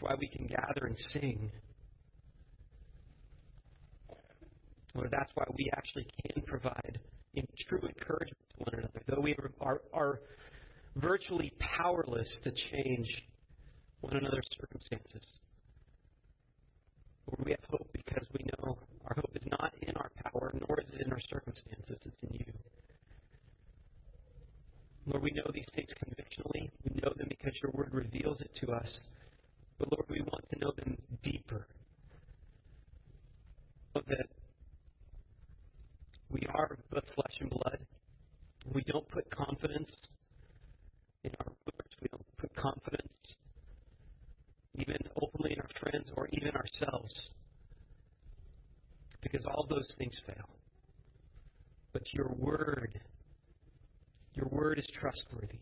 why we can gather and sing. Lord, that's why we actually can provide true encouragement to one another, though we are, are virtually powerless to change one another's circumstances. Lord, we have hope because we know our hope is not in our power, nor is it in our circumstances, it's in you. Lord, we know these things convictionally. We know them because your word reveals it to us. But Lord, we want to know them deeper. So that we are but flesh and blood. We don't put confidence in our rulers. We don't put confidence even openly in our friends or even ourselves. Because all those things fail. But your word, your word is trustworthy.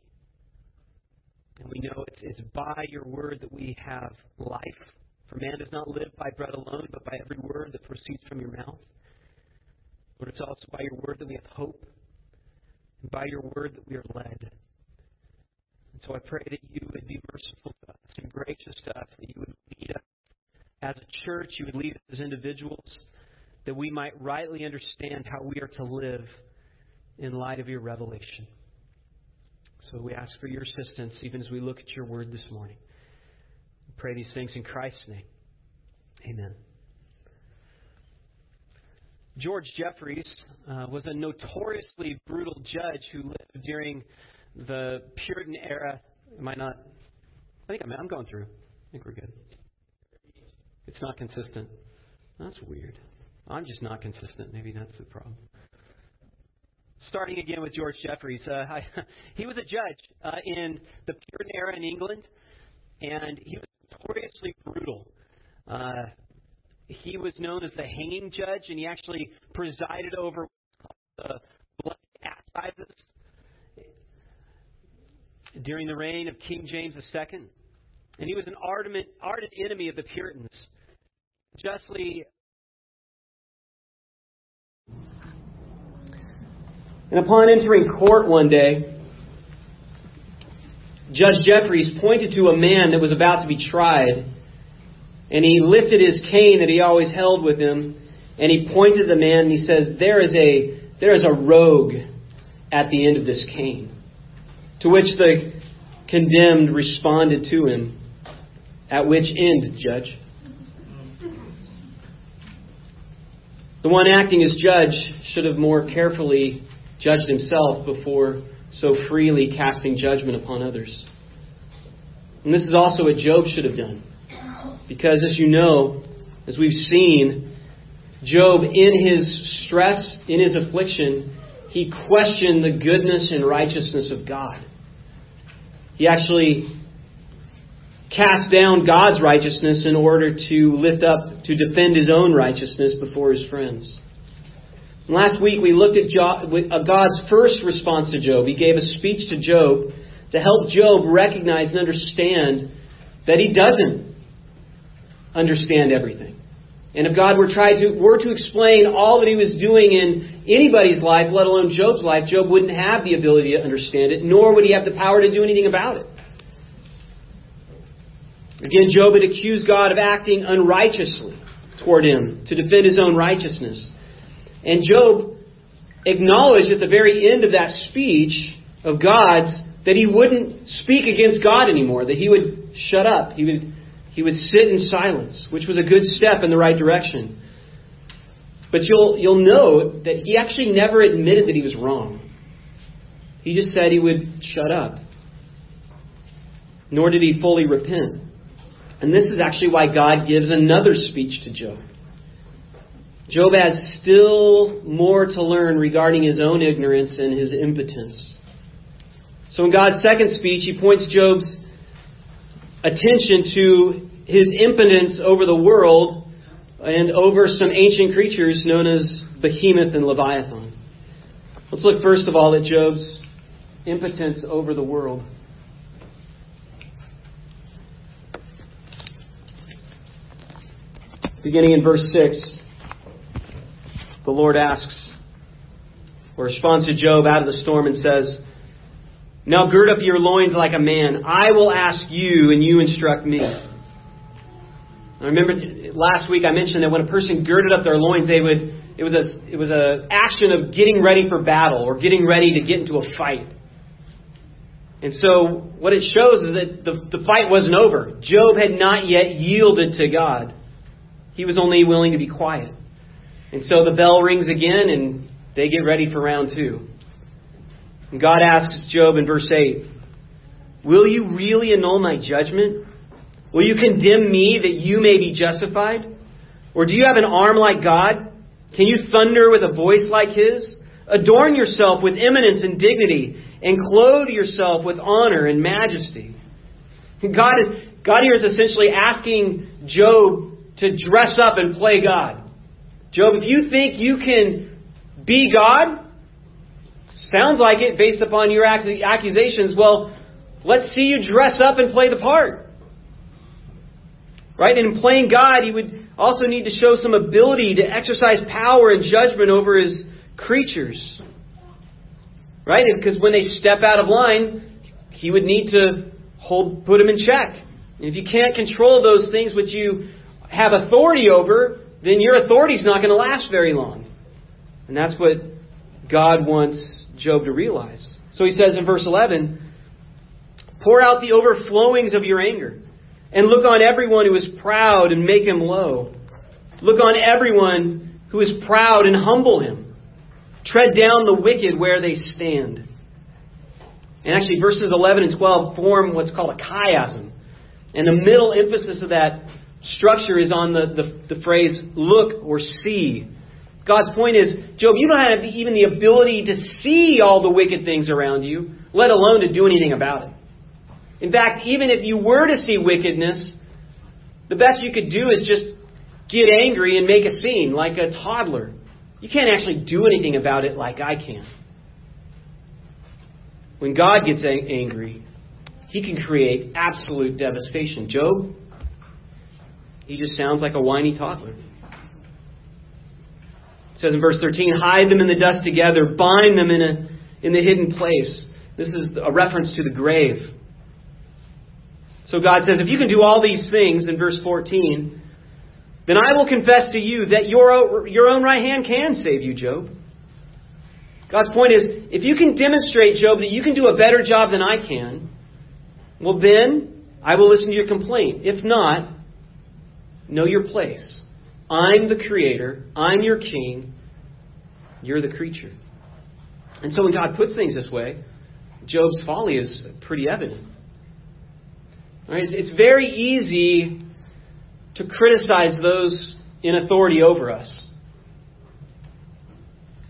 And we know it's, it's by your word that we have life. For man does not live by bread alone, but by every word that proceeds from your mouth. Lord, it's also by your word that we have hope, and by your word that we are led. And so I pray that you would be merciful to us and gracious to us, that you would lead us as a church, you would lead us as individuals, that we might rightly understand how we are to live in light of your revelation. So we ask for your assistance even as we look at your word this morning. We pray these things in Christ's name. Amen. George Jeffreys uh, was a notoriously brutal judge who lived during the Puritan era. Am I not? I think I'm, I'm going through. I think we're good. It's not consistent. That's weird. I'm just not consistent. Maybe that's the problem. Starting again with George Jeffreys. Uh, I, he was a judge uh, in the Puritan era in England, and he was notoriously brutal. Uh, he was known as the hanging judge, and he actually presided over the blood assizes during the reign of King James II. And he was an ardent, ardent enemy of the Puritans. Justly. And upon entering court one day, Judge Jeffreys pointed to a man that was about to be tried and he lifted his cane that he always held with him, and he pointed the man and he says, There is a there is a rogue at the end of this cane. To which the condemned responded to him, At which end, Judge? The one acting as judge should have more carefully judged himself before so freely casting judgment upon others. And this is also what Job should have done. Because, as you know, as we've seen, Job, in his stress, in his affliction, he questioned the goodness and righteousness of God. He actually cast down God's righteousness in order to lift up, to defend his own righteousness before his friends. Last week we looked at uh, God's first response to Job. He gave a speech to Job to help Job recognize and understand that he doesn't understand everything. And if God were, tried to, were to explain all that he was doing in anybody's life, let alone Job's life, Job wouldn't have the ability to understand it, nor would he have the power to do anything about it. Again, Job had accused God of acting unrighteously toward him to defend his own righteousness. And Job acknowledged at the very end of that speech of God's that he wouldn't speak against God anymore, that he would shut up. He would he would sit in silence, which was a good step in the right direction. But you'll, you'll note that he actually never admitted that he was wrong. He just said he would shut up. Nor did he fully repent. And this is actually why God gives another speech to Job. Job has still more to learn regarding his own ignorance and his impotence. So in God's second speech, he points Job's attention to his impotence over the world and over some ancient creatures known as Behemoth and Leviathan. Let's look first of all at Job's impotence over the world. Beginning in verse 6, the Lord asks, or responds to Job out of the storm and says, now gird up your loins like a man. I will ask you, and you instruct me. I remember last week I mentioned that when a person girded up their loins, they would it was a it was a action of getting ready for battle or getting ready to get into a fight. And so what it shows is that the, the fight wasn't over. Job had not yet yielded to God. He was only willing to be quiet. And so the bell rings again and they get ready for round two. And God asks Job in verse 8, Will you really annul my judgment? Will you condemn me that you may be justified? Or do you have an arm like God? Can you thunder with a voice like his? Adorn yourself with eminence and dignity, and clothe yourself with honor and majesty. God, is, God here is essentially asking Job to dress up and play God. Job, if you think you can be God, sounds like it based upon your accusations, well, let's see you dress up and play the part. Right? And in playing God, he would also need to show some ability to exercise power and judgment over his creatures. Right? Because when they step out of line, he would need to hold, put them in check. And if you can't control those things which you have authority over, then your authority is not going to last very long. And that's what God wants Job to realize. So he says in verse 11, Pour out the overflowings of your anger and look on everyone who is proud and make him low. Look on everyone who is proud and humble him. Tread down the wicked where they stand. And actually, verses 11 and 12 form what's called a chiasm. And the middle emphasis of that structure is on the, the, the phrase look or see. God's point is, Job, you don't have even the ability to see all the wicked things around you, let alone to do anything about it. In fact, even if you were to see wickedness, the best you could do is just get angry and make a scene like a toddler. You can't actually do anything about it like I can. When God gets angry, he can create absolute devastation. Job, he just sounds like a whiny toddler. It says in verse 13, hide them in the dust together, bind them in, a, in the hidden place. This is a reference to the grave. So God says, if you can do all these things in verse 14, then I will confess to you that your, your own right hand can save you, Job. God's point is, if you can demonstrate, Job, that you can do a better job than I can, well, then I will listen to your complaint. If not, know your place. I'm the creator, I'm your king, you're the creature. And so when God puts things this way, Job's folly is pretty evident. Right? It's very easy to criticize those in authority over us.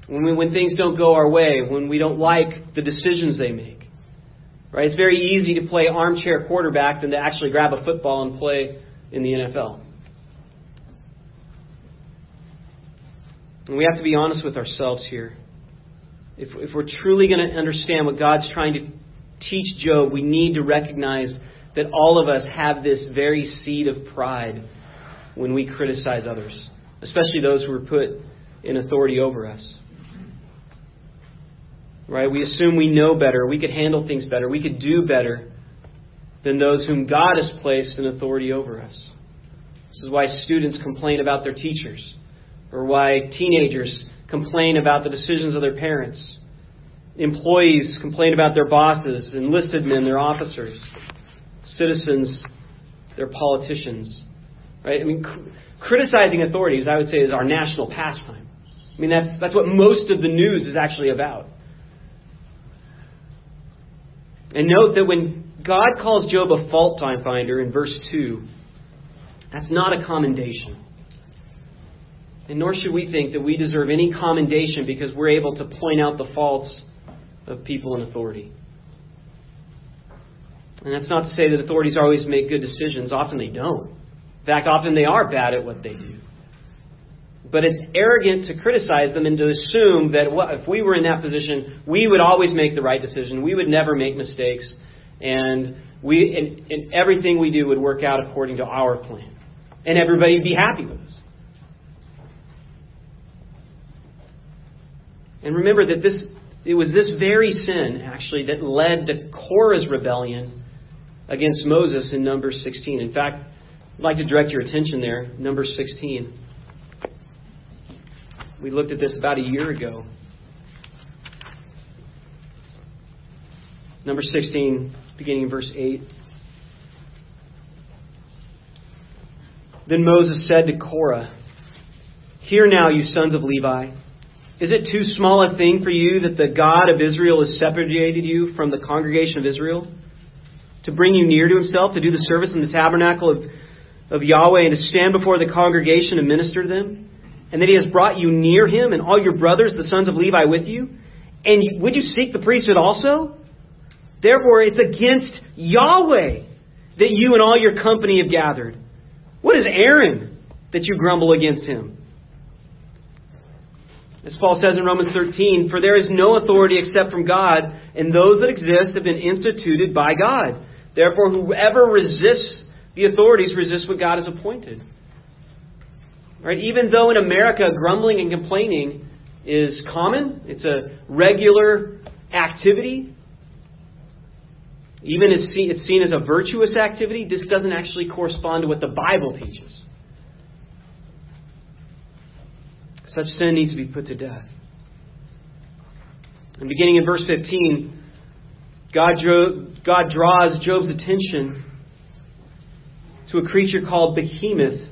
When, we, when things don't go our way, when we don't like the decisions they make. Right? It's very easy to play armchair quarterback than to actually grab a football and play in the NFL. And we have to be honest with ourselves here. If, if we're truly going to understand what God's trying to teach Job, we need to recognize that all of us have this very seed of pride when we criticize others, especially those who are put in authority over us. Right? We assume we know better, we could handle things better, we could do better than those whom God has placed in authority over us. This is why students complain about their teachers, or why teenagers complain about the decisions of their parents. Employees complain about their bosses, enlisted men, their officers citizens, they're politicians. Right? I mean, cr- criticizing authorities, I would say, is our national pastime. I mean, that's, that's what most of the news is actually about. And note that when God calls Job a fault finder in verse 2, that's not a commendation. And nor should we think that we deserve any commendation because we're able to point out the faults of people in authority. And that's not to say that authorities always make good decisions. Often they don't. In fact, often they are bad at what they do. But it's arrogant to criticize them and to assume that if we were in that position, we would always make the right decision. We would never make mistakes. And, we, and, and everything we do would work out according to our plan. And everybody would be happy with us. And remember that this, it was this very sin, actually, that led to Korah's rebellion against Moses in Numbers 16. In fact, I'd like to direct your attention there, number 16. We looked at this about a year ago. Number 16, beginning in verse 8. Then Moses said to Korah, Hear now, you sons of Levi. Is it too small a thing for you that the God of Israel has separated you from the congregation of Israel? To bring you near to himself, to do the service in the tabernacle of, of Yahweh, and to stand before the congregation and minister to them? And that he has brought you near him and all your brothers, the sons of Levi, with you? And would you seek the priesthood also? Therefore, it's against Yahweh that you and all your company have gathered. What is Aaron that you grumble against him? As Paul says in Romans 13, for there is no authority except from God, and those that exist have been instituted by God. Therefore, whoever resists the authorities resists what God has appointed. Right? Even though in America grumbling and complaining is common, it's a regular activity, even it's seen as a virtuous activity, this doesn't actually correspond to what the Bible teaches. Such sin needs to be put to death. And beginning in verse 15, God, God draws Job's attention to a creature called Behemoth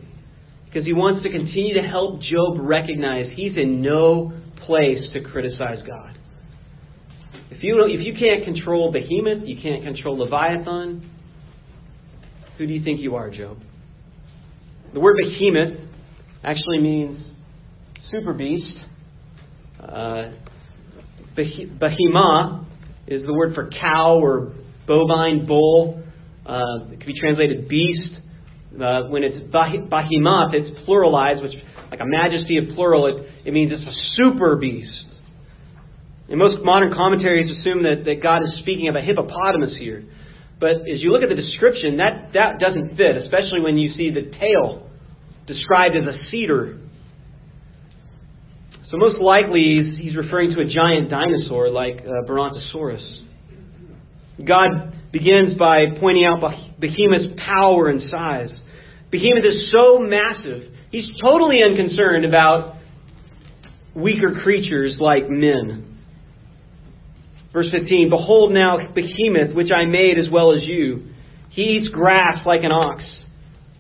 because he wants to continue to help Job recognize he's in no place to criticize God. If you, if you can't control Behemoth, you can't control Leviathan, who do you think you are, Job? The word Behemoth actually means super beast. Uh, is the word for cow or bovine bull. Uh, it could be translated beast. Uh, when it's behemoth, it's pluralized, which like a majesty of plural, it, it means it's a super beast. And most modern commentaries assume that, that God is speaking of a hippopotamus here. But as you look at the description, that, that doesn't fit, especially when you see the tail described as a cedar so most likely he's, referring to a giant dinosaur like uh, Brontosaurus. God begins by pointing out Behemoth's power and size. Behemoth is so massive, he's totally unconcerned about weaker creatures like men. Verse 15 Behold now Behemoth, which I made as well as you. He eats grass like an ox.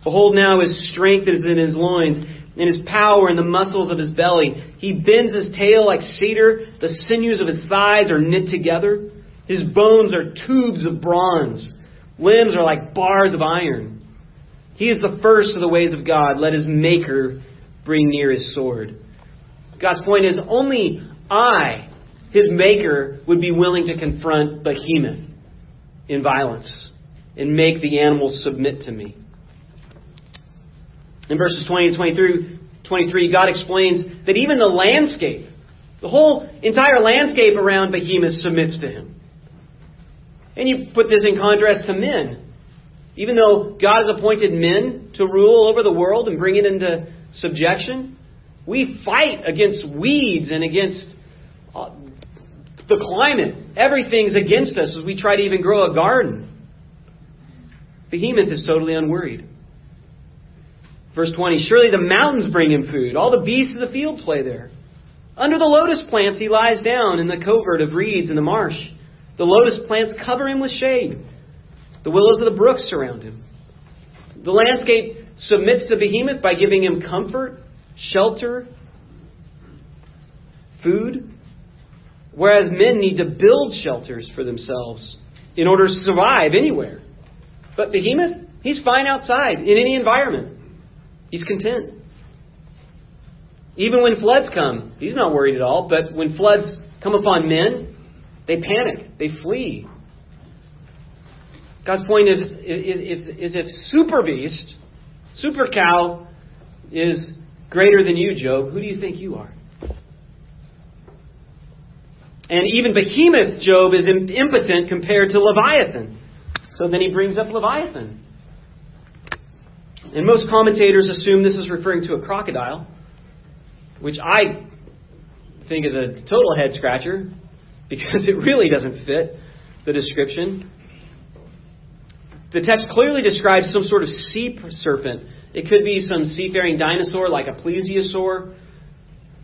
Behold now his strength is in his loins and his power in the muscles of his belly. He bends his tail like cedar. The sinews of his thighs are knit together. His bones are tubes of bronze. Limbs are like bars of iron. He is the first of the ways of God. Let his maker bring near his sword. God's point is only I, his maker, would be willing to confront Behemoth in violence and make the animals submit to me. In verses 20 and 23, 23, God explains that even the landscape, the whole entire landscape around Behemoth submits to him. And you put this in contrast to men. Even though God has appointed men to rule over the world and bring it into subjection, we fight against weeds and against uh, the climate. Everything's against us as we try to even grow a garden. Behemoth is totally unworried. Verse 20 Surely the mountains bring him food, all the beasts of the field play there. Under the lotus plants he lies down in the covert of reeds in the marsh. The lotus plants cover him with shade. The willows of the brooks surround him. The landscape submits to behemoth by giving him comfort, shelter, food, whereas men need to build shelters for themselves in order to survive anywhere. But behemoth, he's fine outside in any environment. He's content. Even when floods come, he's not worried at all. But when floods come upon men, they panic, they flee. God's point is, is, is if super beast, super cow, is greater than you, Job, who do you think you are? And even behemoth Job is impotent compared to Leviathan. So then he brings up Leviathan. And most commentators assume this is referring to a crocodile, which I think is a total head scratcher because it really doesn't fit the description. the text clearly describes some sort of sea serpent. It could be some seafaring dinosaur like a plesiosaur.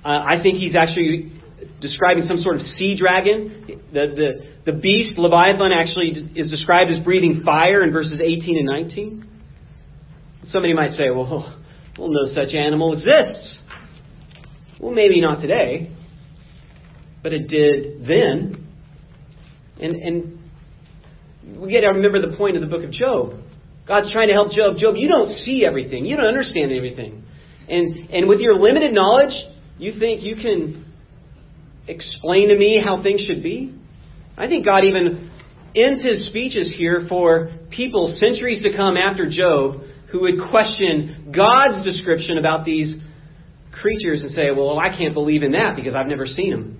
Uh, I think he's actually describing some sort of sea dragon. The, the, the beast, Leviathan, actually is described as breathing fire in verses 18 and 19. Somebody might say, well, well, no such animal exists. Well, maybe not today, but it did then. And, and we got to remember the point of the book of Job. God's trying to help Job. Job, you don't see everything. You don't understand everything. And, and with your limited knowledge, you think you can explain to me how things should be? I think God even ends his speeches here for people centuries to come after Job who would question God's description about these creatures and say, well, I can't believe in that because I've never seen them.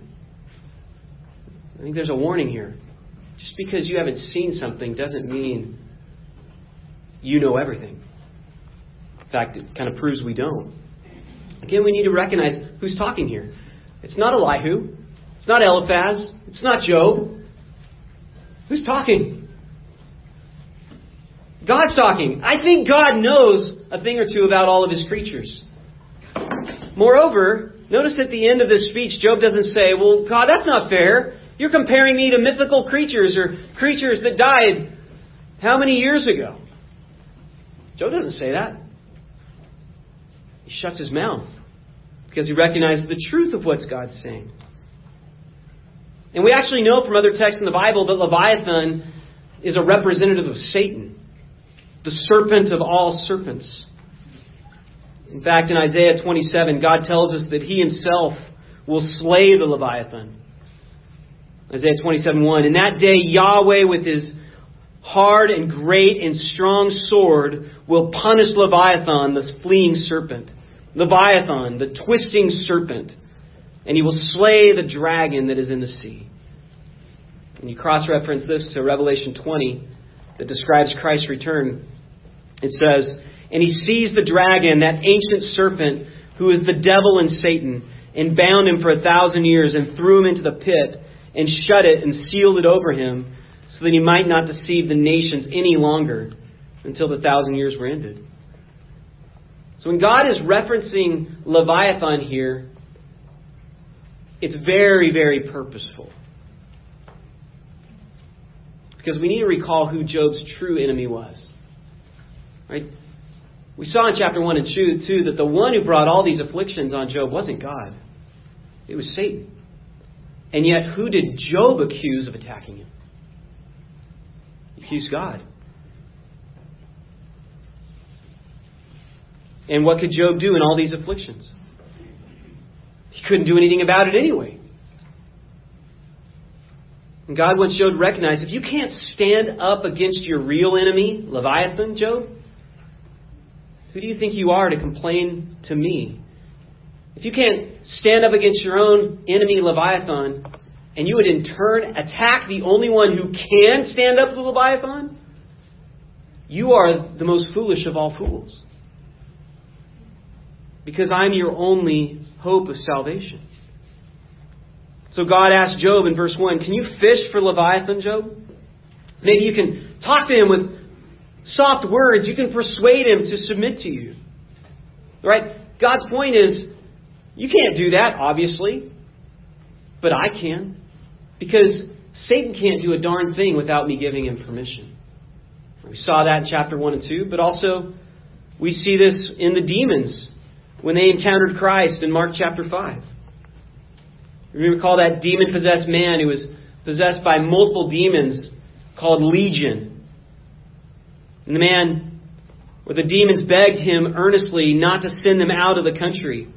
I think there's a warning here. Just because you haven't seen something doesn't mean you know everything. In fact, it kind of proves we don't. Again, we need to recognize who's talking here. It's not Elihu. It's not Eliphaz. It's not Job. Who's talking? God's talking. I think God knows a thing or two about all of his creatures. Moreover, notice at the end of this speech, Job doesn't say, Well, God, that's not fair. You're comparing me to mythical creatures or creatures that died how many years ago? Job doesn't say that. He shuts his mouth because he recognizes the truth of what God's saying. And we actually know from other texts in the Bible that Leviathan is a representative of Satan, the serpent of all serpents. In fact, in Isaiah 27, God tells us that He Himself will slay the Leviathan. Isaiah 27:1. In that day, Yahweh, with His hard and great and strong sword, will punish Leviathan, the fleeing serpent. Leviathan, the twisting serpent. And He will slay the dragon that is in the sea. And you cross reference this to Revelation 20 that describes Christ's return. It says, and he seized the dragon, that ancient serpent, who is the devil and Satan, and bound him for a thousand years, and threw him into the pit, and shut it, and sealed it over him, so that he might not deceive the nations any longer until the thousand years were ended. So when God is referencing Leviathan here, it's very, very purposeful. Because we need to recall who Job's true enemy was. Right? We saw in chapter 1 and 2, too, that the one who brought all these afflictions on Job wasn't God, it was Satan. And yet, who did Job accuse of attacking him? He accused God. And what could Job do in all these afflictions? He couldn't do anything about it anyway. And God Job to recognize if you can't stand up against your real enemy, Leviathan, Job, who do you think you are to complain to me? If you can't stand up against your own enemy, Leviathan, and you would in turn attack the only one who can stand up to Leviathan, you are the most foolish of all fools. Because I'm your only hope of salvation. So God asked Job in verse 1 Can you fish for Leviathan, Job? Maybe you can talk to him with soft words, you can persuade him to submit to you. Right? God's point is, you can't do that, obviously, but I can. Because Satan can't do a darn thing without me giving him permission. We saw that in chapter 1 and 2, but also we see this in the demons when they encountered Christ in Mark chapter 5. You recall that demon possessed man who was possessed by multiple demons called Legion. And the man with the demons begged him earnestly not to send them out of the country.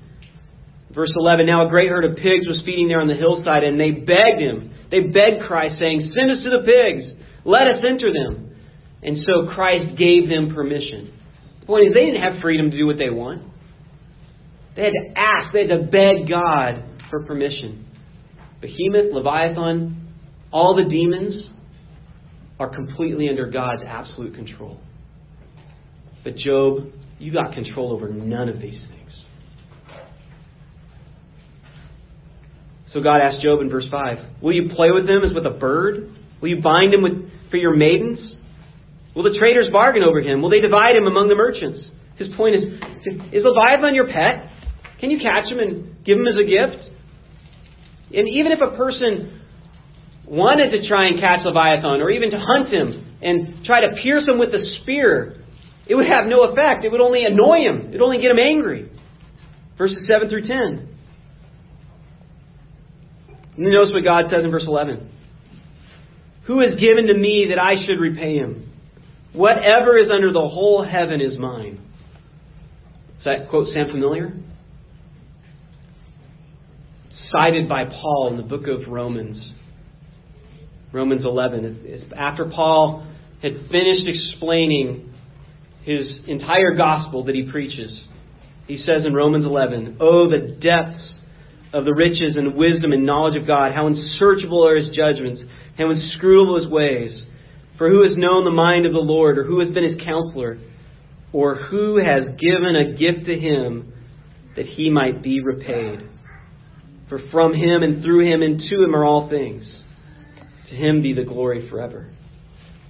Verse 11 Now a great herd of pigs was feeding there on the hillside, and they begged him. They begged Christ, saying, Send us to the pigs. Let us enter them. And so Christ gave them permission. The point is, they didn't have freedom to do what they want. They had to ask, they had to beg God for permission. Behemoth, Leviathan, all the demons, are completely under God's absolute control. But Job, you got control over none of these things. So God asked Job in verse 5 Will you play with them as with a bird? Will you bind them with, for your maidens? Will the traders bargain over him? Will they divide him among the merchants? His point is Is Leviathan your pet? Can you catch him and give him as a gift? And even if a person wanted to try and catch Leviathan or even to hunt him and try to pierce him with a spear, it would have no effect. It would only annoy him, it would only get him angry. Verses 7 through 10. And notice what God says in verse 11 Who has given to me that I should repay him? Whatever is under the whole heaven is mine. Does that quote sound familiar? Cited by Paul in the book of Romans. Romans 11. After Paul had finished explaining his entire gospel that he preaches, he says in Romans 11, Oh, the depths of the riches and wisdom and knowledge of God, how unsearchable are his judgments, how inscrutable his ways. For who has known the mind of the Lord, or who has been his counselor, or who has given a gift to him that he might be repaid? For from him and through him and to him are all things. To him be the glory forever.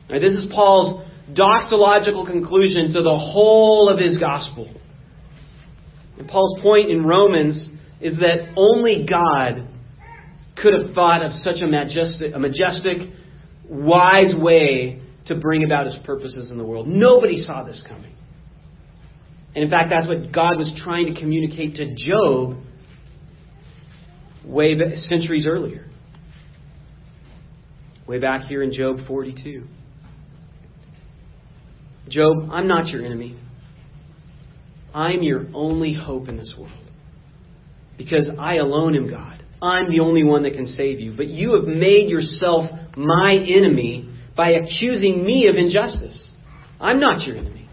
Now, this is Paul's doxological conclusion to the whole of his gospel. And Paul's point in Romans is that only God could have thought of such a majestic, a majestic, wise way to bring about his purposes in the world. Nobody saw this coming. And in fact, that's what God was trying to communicate to Job way centuries earlier. Way back here in Job 42. Job, I'm not your enemy. I'm your only hope in this world. Because I alone am God. I'm the only one that can save you. But you have made yourself my enemy by accusing me of injustice. I'm not your enemy.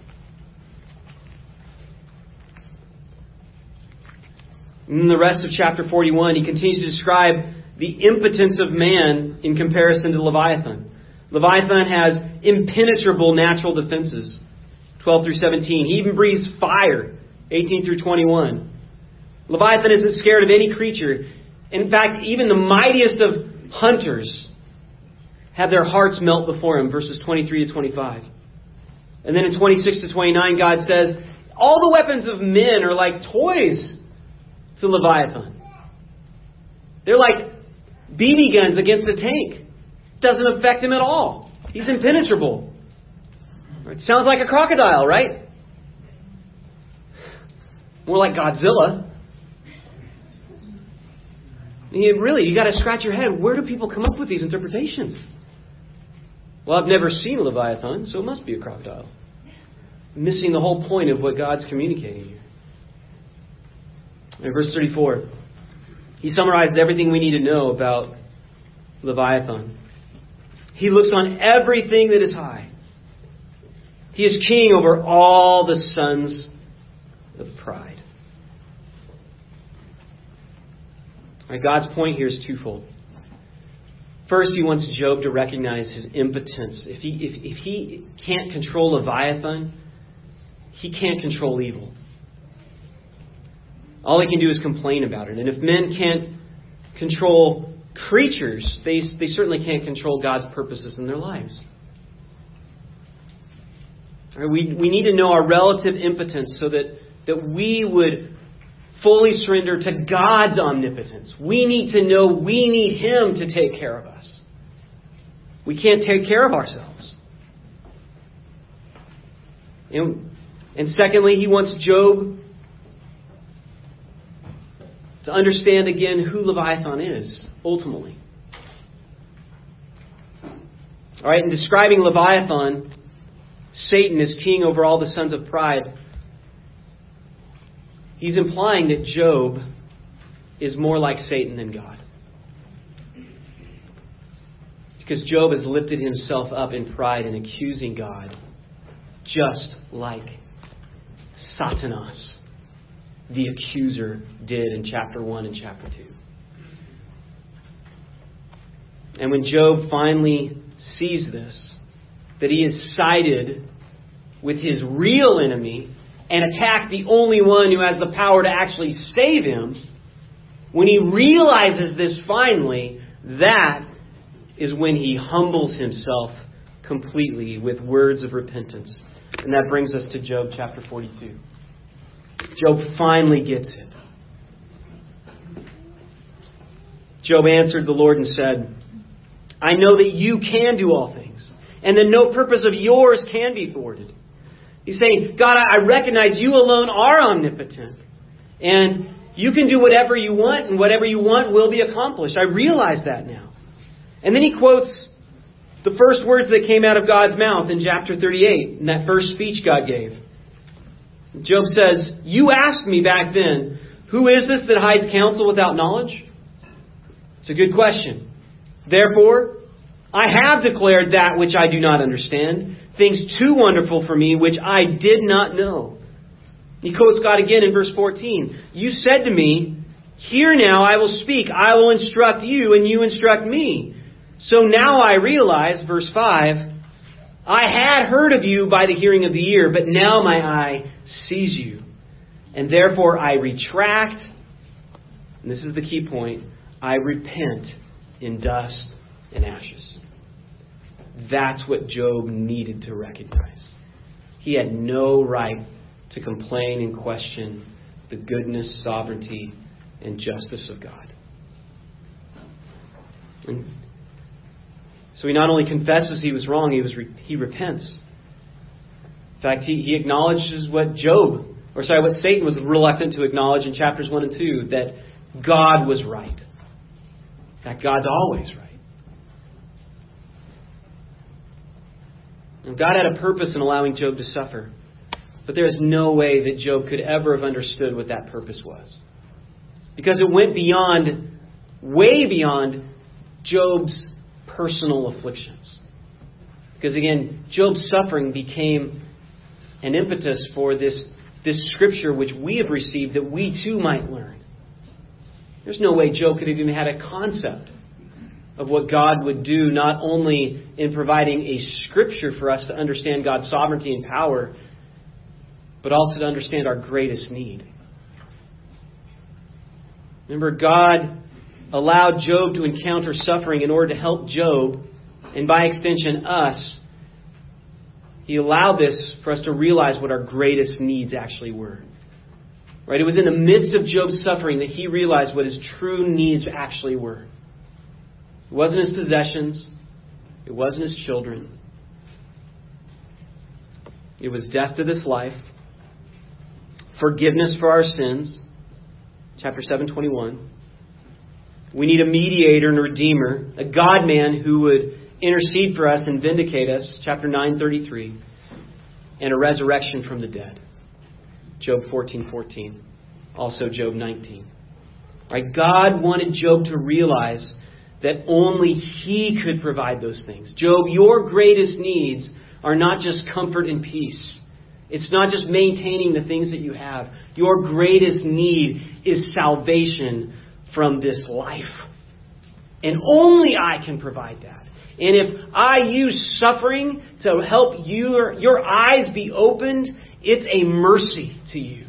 In the rest of chapter 41, he continues to describe the impotence of man in comparison to Leviathan. Leviathan has impenetrable natural defenses. 12 through 17. He even breathes fire. 18 through 21. Leviathan isn't scared of any creature. In fact, even the mightiest of hunters have their hearts melt before him. Verses 23 to 25. And then in 26 to 29, God says, All the weapons of men are like toys to Leviathan. They're like BB guns against a tank. Doesn't affect him at all. He's impenetrable. It sounds like a crocodile, right? More like Godzilla. Really, you got to scratch your head. Where do people come up with these interpretations? Well, I've never seen a Leviathan, so it must be a crocodile. Missing the whole point of what God's communicating here. In verse 34, he summarized everything we need to know about Leviathan. He looks on everything that is high. He is king over all the sons of pride. Right, God's point here is twofold. First, he wants Job to recognize his impotence. If he, if, if he can't control Leviathan, he can't control evil. All he can do is complain about it. And if men can't control creatures, they, they certainly can't control God's purposes in their lives. Right, we, we need to know our relative impotence so that, that we would fully surrender to God's omnipotence. We need to know we need Him to take care of us. We can't take care of ourselves. And, and secondly, He wants Job to understand again who Leviathan is, ultimately. All right, in describing Leviathan, Satan is king over all the sons of pride. He's implying that Job is more like Satan than God. Because Job has lifted himself up in pride and accusing God, just like Satanas, the accuser, did in chapter 1 and chapter 2. And when Job finally sees this, that he is sided with his real enemy and attacked the only one who has the power to actually save him, when he realizes this finally, that is when he humbles himself completely with words of repentance. And that brings us to Job chapter 42. Job finally gets it. Job answered the Lord and said, I know that you can do all things, and that no purpose of yours can be thwarted. He's saying, God, I recognize you alone are omnipotent, and you can do whatever you want, and whatever you want will be accomplished. I realize that now. And then he quotes the first words that came out of God's mouth in chapter 38, in that first speech God gave. Job says, You asked me back then, Who is this that hides counsel without knowledge? It's a good question. Therefore, I have declared that which I do not understand, things too wonderful for me which I did not know. He quotes God again in verse 14. You said to me, Here now I will speak, I will instruct you, and you instruct me. So now I realize, verse 5, I had heard of you by the hearing of the ear, but now my eye sees you. And therefore I retract, and this is the key point, I repent in dust and ashes. That's what Job needed to recognize. He had no right to complain and question the goodness, sovereignty, and justice of God. And so he not only confesses he was wrong, he, was re- he repents. In fact, he, he acknowledges what Job, or sorry, what Satan was reluctant to acknowledge in chapters 1 and 2 that God was right. That God's always right. And God had a purpose in allowing Job to suffer. But there is no way that Job could ever have understood what that purpose was. Because it went beyond, way beyond Job's personal afflictions. Because again, Job's suffering became an impetus for this, this scripture which we have received that we too might learn. There's no way Job could have even had a concept of what God would do, not only in providing a scripture for us to understand God's sovereignty and power, but also to understand our greatest need. Remember, God allowed Job to encounter suffering in order to help Job, and by extension, us. He allowed this for us to realize what our greatest needs actually were. Right? It was in the midst of Job's suffering that he realized what his true needs actually were. It wasn't his possessions, it wasn't his children. It was death to this life, forgiveness for our sins, chapter 721. We need a mediator and redeemer, a God man who would intercede for us and vindicate us, chapter 933, and a resurrection from the dead. Job 14:14. 14, also Job 19. Right? God wanted Job to realize that only he could provide those things. Job, your greatest needs are not just comfort and peace. It's not just maintaining the things that you have. Your greatest need is salvation from this life. And only I can provide that. And if I use suffering to help your, your eyes be opened, it's a mercy to you.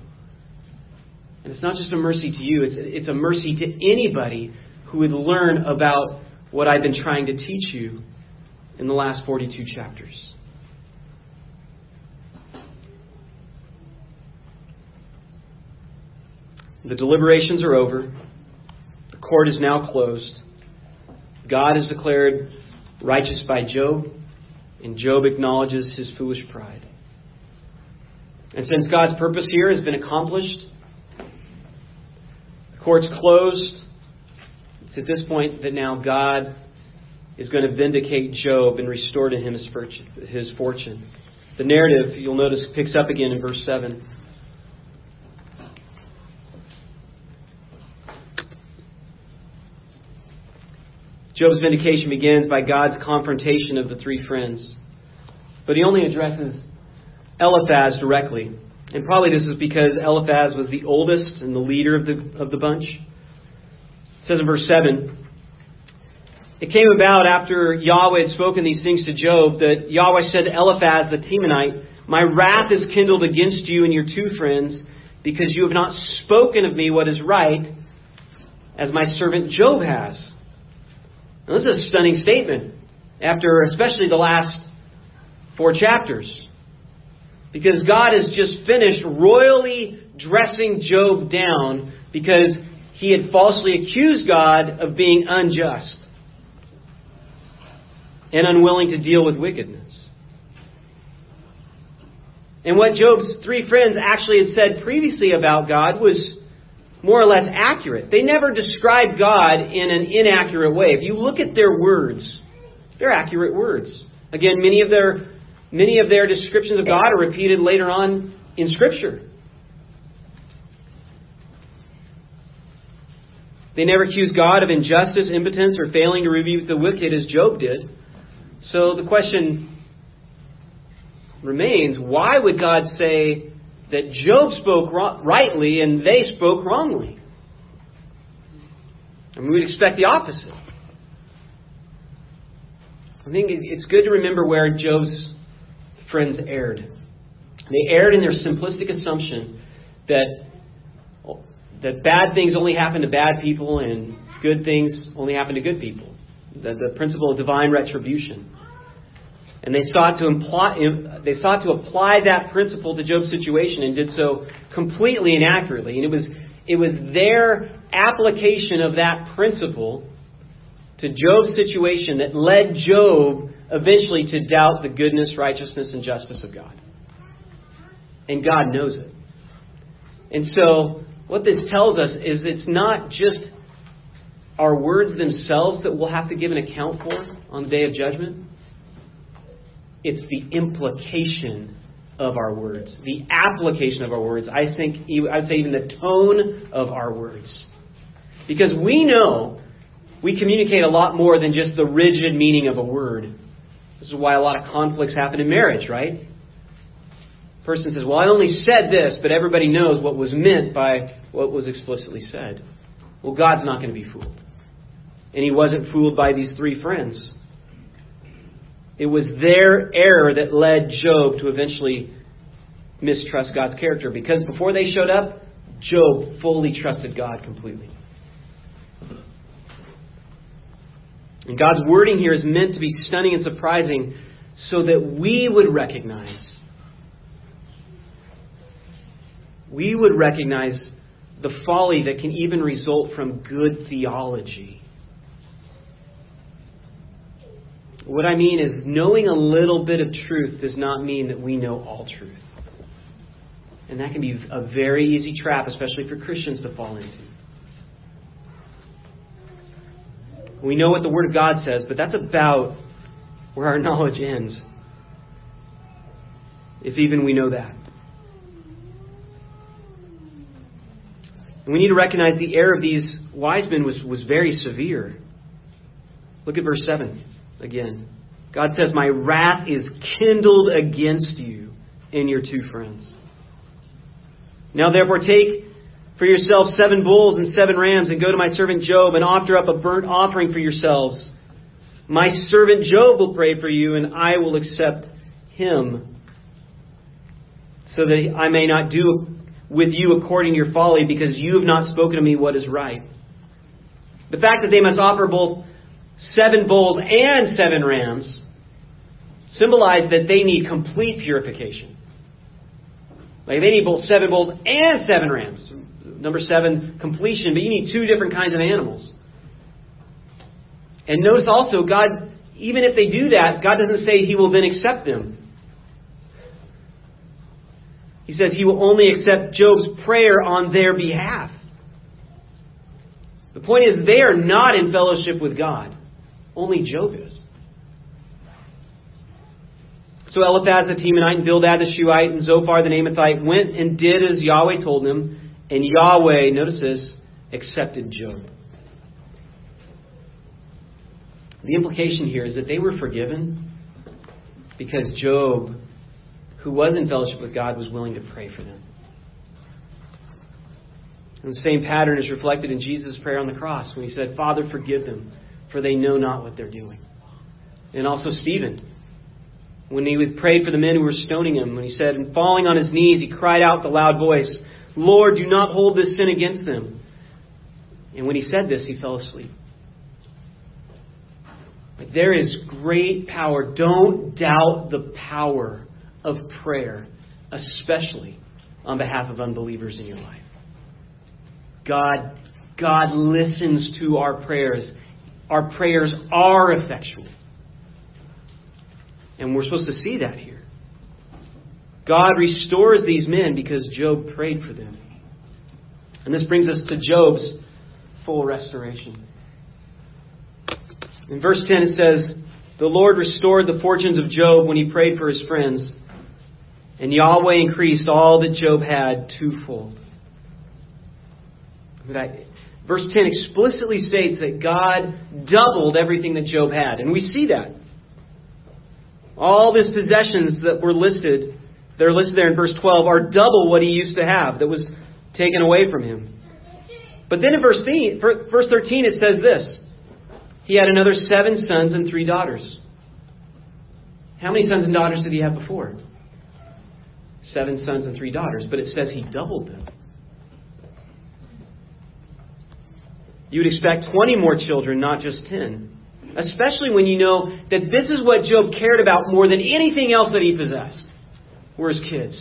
And it's not just a mercy to you, it's, it's a mercy to anybody who would learn about what I've been trying to teach you in the last 42 chapters. The deliberations are over. The court is now closed. God has declared righteous by Job, and Job acknowledges his foolish pride. And since God's purpose here has been accomplished, the court's closed. It's at this point that now God is going to vindicate Job and restore to him his fortune. The narrative, you'll notice, picks up again in verse 7. Job's vindication begins by God's confrontation of the three friends. But he only addresses Eliphaz directly. And probably this is because Eliphaz was the oldest and the leader of the, of the bunch. It says in verse 7 It came about after Yahweh had spoken these things to Job that Yahweh said to Eliphaz the Temanite, My wrath is kindled against you and your two friends, because you have not spoken of me what is right, as my servant Job has. This is a stunning statement after especially the last four chapters. Because God has just finished royally dressing Job down because he had falsely accused God of being unjust and unwilling to deal with wickedness. And what Job's three friends actually had said previously about God was more or less accurate. They never describe God in an inaccurate way. If you look at their words, they're accurate words. Again, many of their many of their descriptions of God are repeated later on in Scripture. They never accuse God of injustice, impotence, or failing to rebuke the wicked as Job did. So the question remains why would God say that Job spoke rightly and they spoke wrongly? I mean, we'd expect the opposite. I think it's good to remember where Job's friends erred. They erred in their simplistic assumption that that bad things only happen to bad people and good things only happen to good people. The, the principle of divine retribution. And they sought to imply, they sought to apply that principle to Job's situation and did so completely inaccurately. And it was it was their application of that principle to Job's situation that led Job eventually to doubt the goodness, righteousness, and justice of God. And God knows it. And so what this tells us is it's not just our words themselves that we'll have to give an account for on the day of judgment. It's the implication of our words, the application of our words. I think I'd say even the tone of our words. Because we know we communicate a lot more than just the rigid meaning of a word. This is why a lot of conflicts happen in marriage, right? person says, Well, I only said this, but everybody knows what was meant by what was explicitly said. Well, God's not going to be fooled. And he wasn't fooled by these three friends. It was their error that led Job to eventually mistrust God's character because before they showed up, Job fully trusted God completely. And God's wording here is meant to be stunning and surprising so that we would recognize we would recognize the folly that can even result from good theology. What I mean is, knowing a little bit of truth does not mean that we know all truth. And that can be a very easy trap, especially for Christians to fall into. We know what the Word of God says, but that's about where our knowledge ends. If even we know that. And we need to recognize the error of these wise men was, was very severe. Look at verse 7 again. God says, My wrath is kindled against you and your two friends. Now therefore take for yourselves seven bulls and seven rams, and go to my servant Job and offer up a burnt offering for yourselves. My servant Job will pray for you, and I will accept him, so that I may not do with you according to your folly, because you have not spoken to me what is right. The fact that they must offer both seven bulls and seven rams symbolize that they need complete purification. Like they need both seven bulls and seven rams. Number seven, completion, but you need two different kinds of animals. And notice also, God, even if they do that, God doesn't say He will then accept them. He says he will only accept Job's prayer on their behalf. The point is, they are not in fellowship with God. Only Job is. So Eliphaz the Temanite and Bildad the Shuhite and Zophar the Naamathite went and did as Yahweh told them, and Yahweh, notice this, accepted Job. The implication here is that they were forgiven because Job who was in fellowship with God was willing to pray for them. And the same pattern is reflected in Jesus' prayer on the cross when he said, Father, forgive them, for they know not what they're doing. And also Stephen, when he was prayed for the men who were stoning him, when he said, and falling on his knees, he cried out with a loud voice, Lord, do not hold this sin against them. And when he said this, he fell asleep. There is great power. Don't doubt the power of prayer, especially on behalf of unbelievers in your life. God, God listens to our prayers. Our prayers are effectual. And we're supposed to see that here. God restores these men because Job prayed for them. And this brings us to Job's full restoration. In verse 10 it says, The Lord restored the fortunes of Job when he prayed for his friends, and Yahweh increased all that Job had twofold. Verse 10 explicitly states that God doubled everything that Job had, and we see that. All his possessions that were listed, they're listed there in verse 12, are double what he used to have that was taken away from him. But then in verse 13 it says this he had another seven sons and three daughters. How many sons and daughters did he have before? Seven sons and three daughters, but it says he doubled them. You would expect 20 more children, not just 10. Especially when you know that this is what Job cared about more than anything else that he possessed were his kids.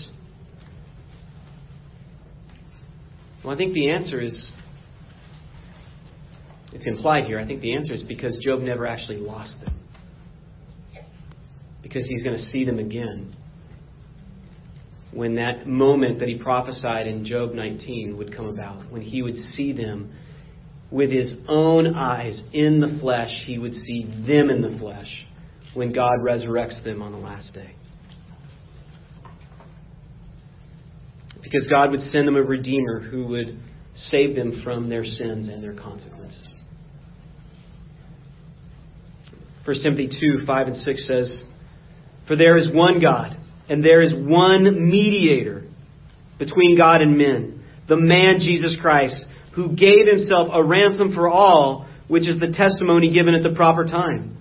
Well, I think the answer is it's implied here. I think the answer is because Job never actually lost them. Because he's going to see them again. When that moment that he prophesied in Job 19 would come about, when he would see them with his own eyes in the flesh, he would see them in the flesh when God resurrects them on the last day. Because God would send them a Redeemer who would save them from their sins and their consequences. 1 Timothy 2 5 and 6 says, For there is one God, and there is one mediator between God and men, the man Jesus Christ, who gave himself a ransom for all, which is the testimony given at the proper time.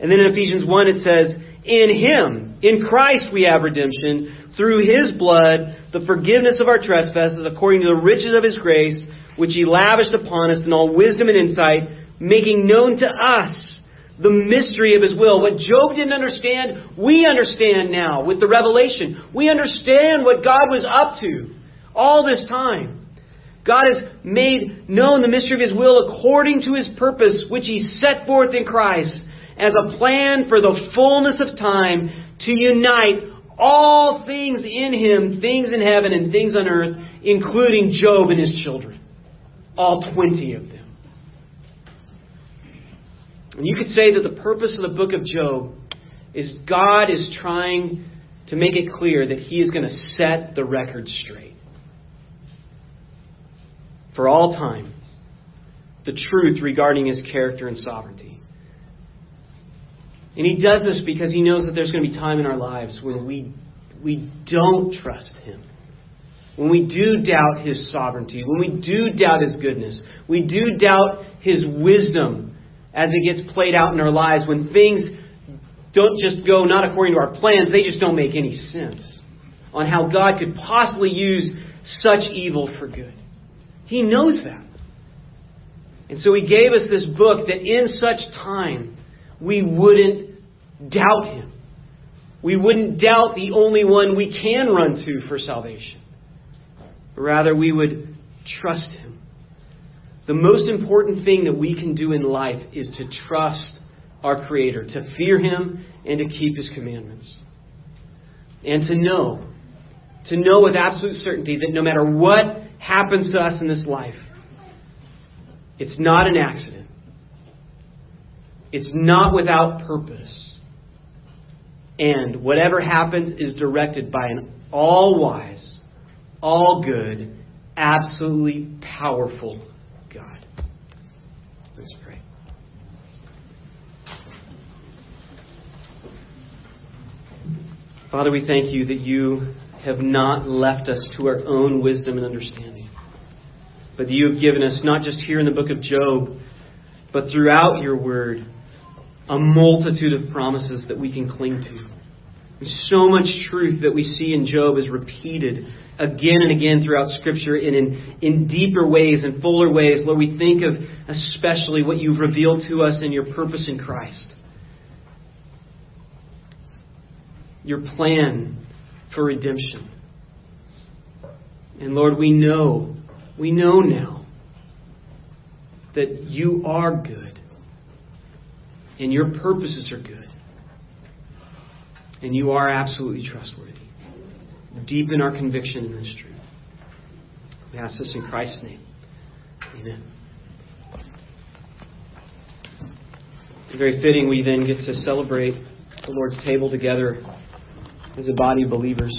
And then in Ephesians 1 it says, In him, in Christ, we have redemption, through his blood, the forgiveness of our trespasses, according to the riches of his grace, which he lavished upon us in all wisdom and insight, making known to us the mystery of his will. What Job didn't understand, we understand now with the revelation. We understand what God was up to all this time. God has made known the mystery of his will according to his purpose, which he set forth in Christ as a plan for the fullness of time to unite all things in him, things in heaven and things on earth, including Job and his children. All 20 of them. And you could say that the purpose of the book of Job is God is trying to make it clear that He is going to set the record straight. For all time, the truth regarding His character and sovereignty. And He does this because He knows that there's going to be time in our lives when we, we don't trust Him. When we do doubt His sovereignty, when we do doubt His goodness, we do doubt His wisdom as it gets played out in our lives when things don't just go not according to our plans, they just don't make any sense on how God could possibly use such evil for good. He knows that. And so He gave us this book that in such time we wouldn't doubt Him. We wouldn't doubt the only one we can run to for salvation. Rather, we would trust Him. The most important thing that we can do in life is to trust our Creator, to fear Him, and to keep His commandments. And to know, to know with absolute certainty that no matter what happens to us in this life, it's not an accident. It's not without purpose. And whatever happens is directed by an all wise, all good, absolutely powerful God. Let's pray. Father, we thank you that you have not left us to our own wisdom and understanding, but that you have given us, not just here in the book of Job, but throughout your word, a multitude of promises that we can cling to. So much truth that we see in Job is repeated again and again throughout Scripture and in, in deeper ways and fuller ways. Lord, we think of especially what you've revealed to us in your purpose in Christ. Your plan for redemption. And Lord, we know we know now that you are good and your purposes are good and you are absolutely trustworthy. Deepen our conviction in this truth. We ask this in Christ's name. Amen. Very fitting we then get to celebrate the Lord's table together as a body of believers.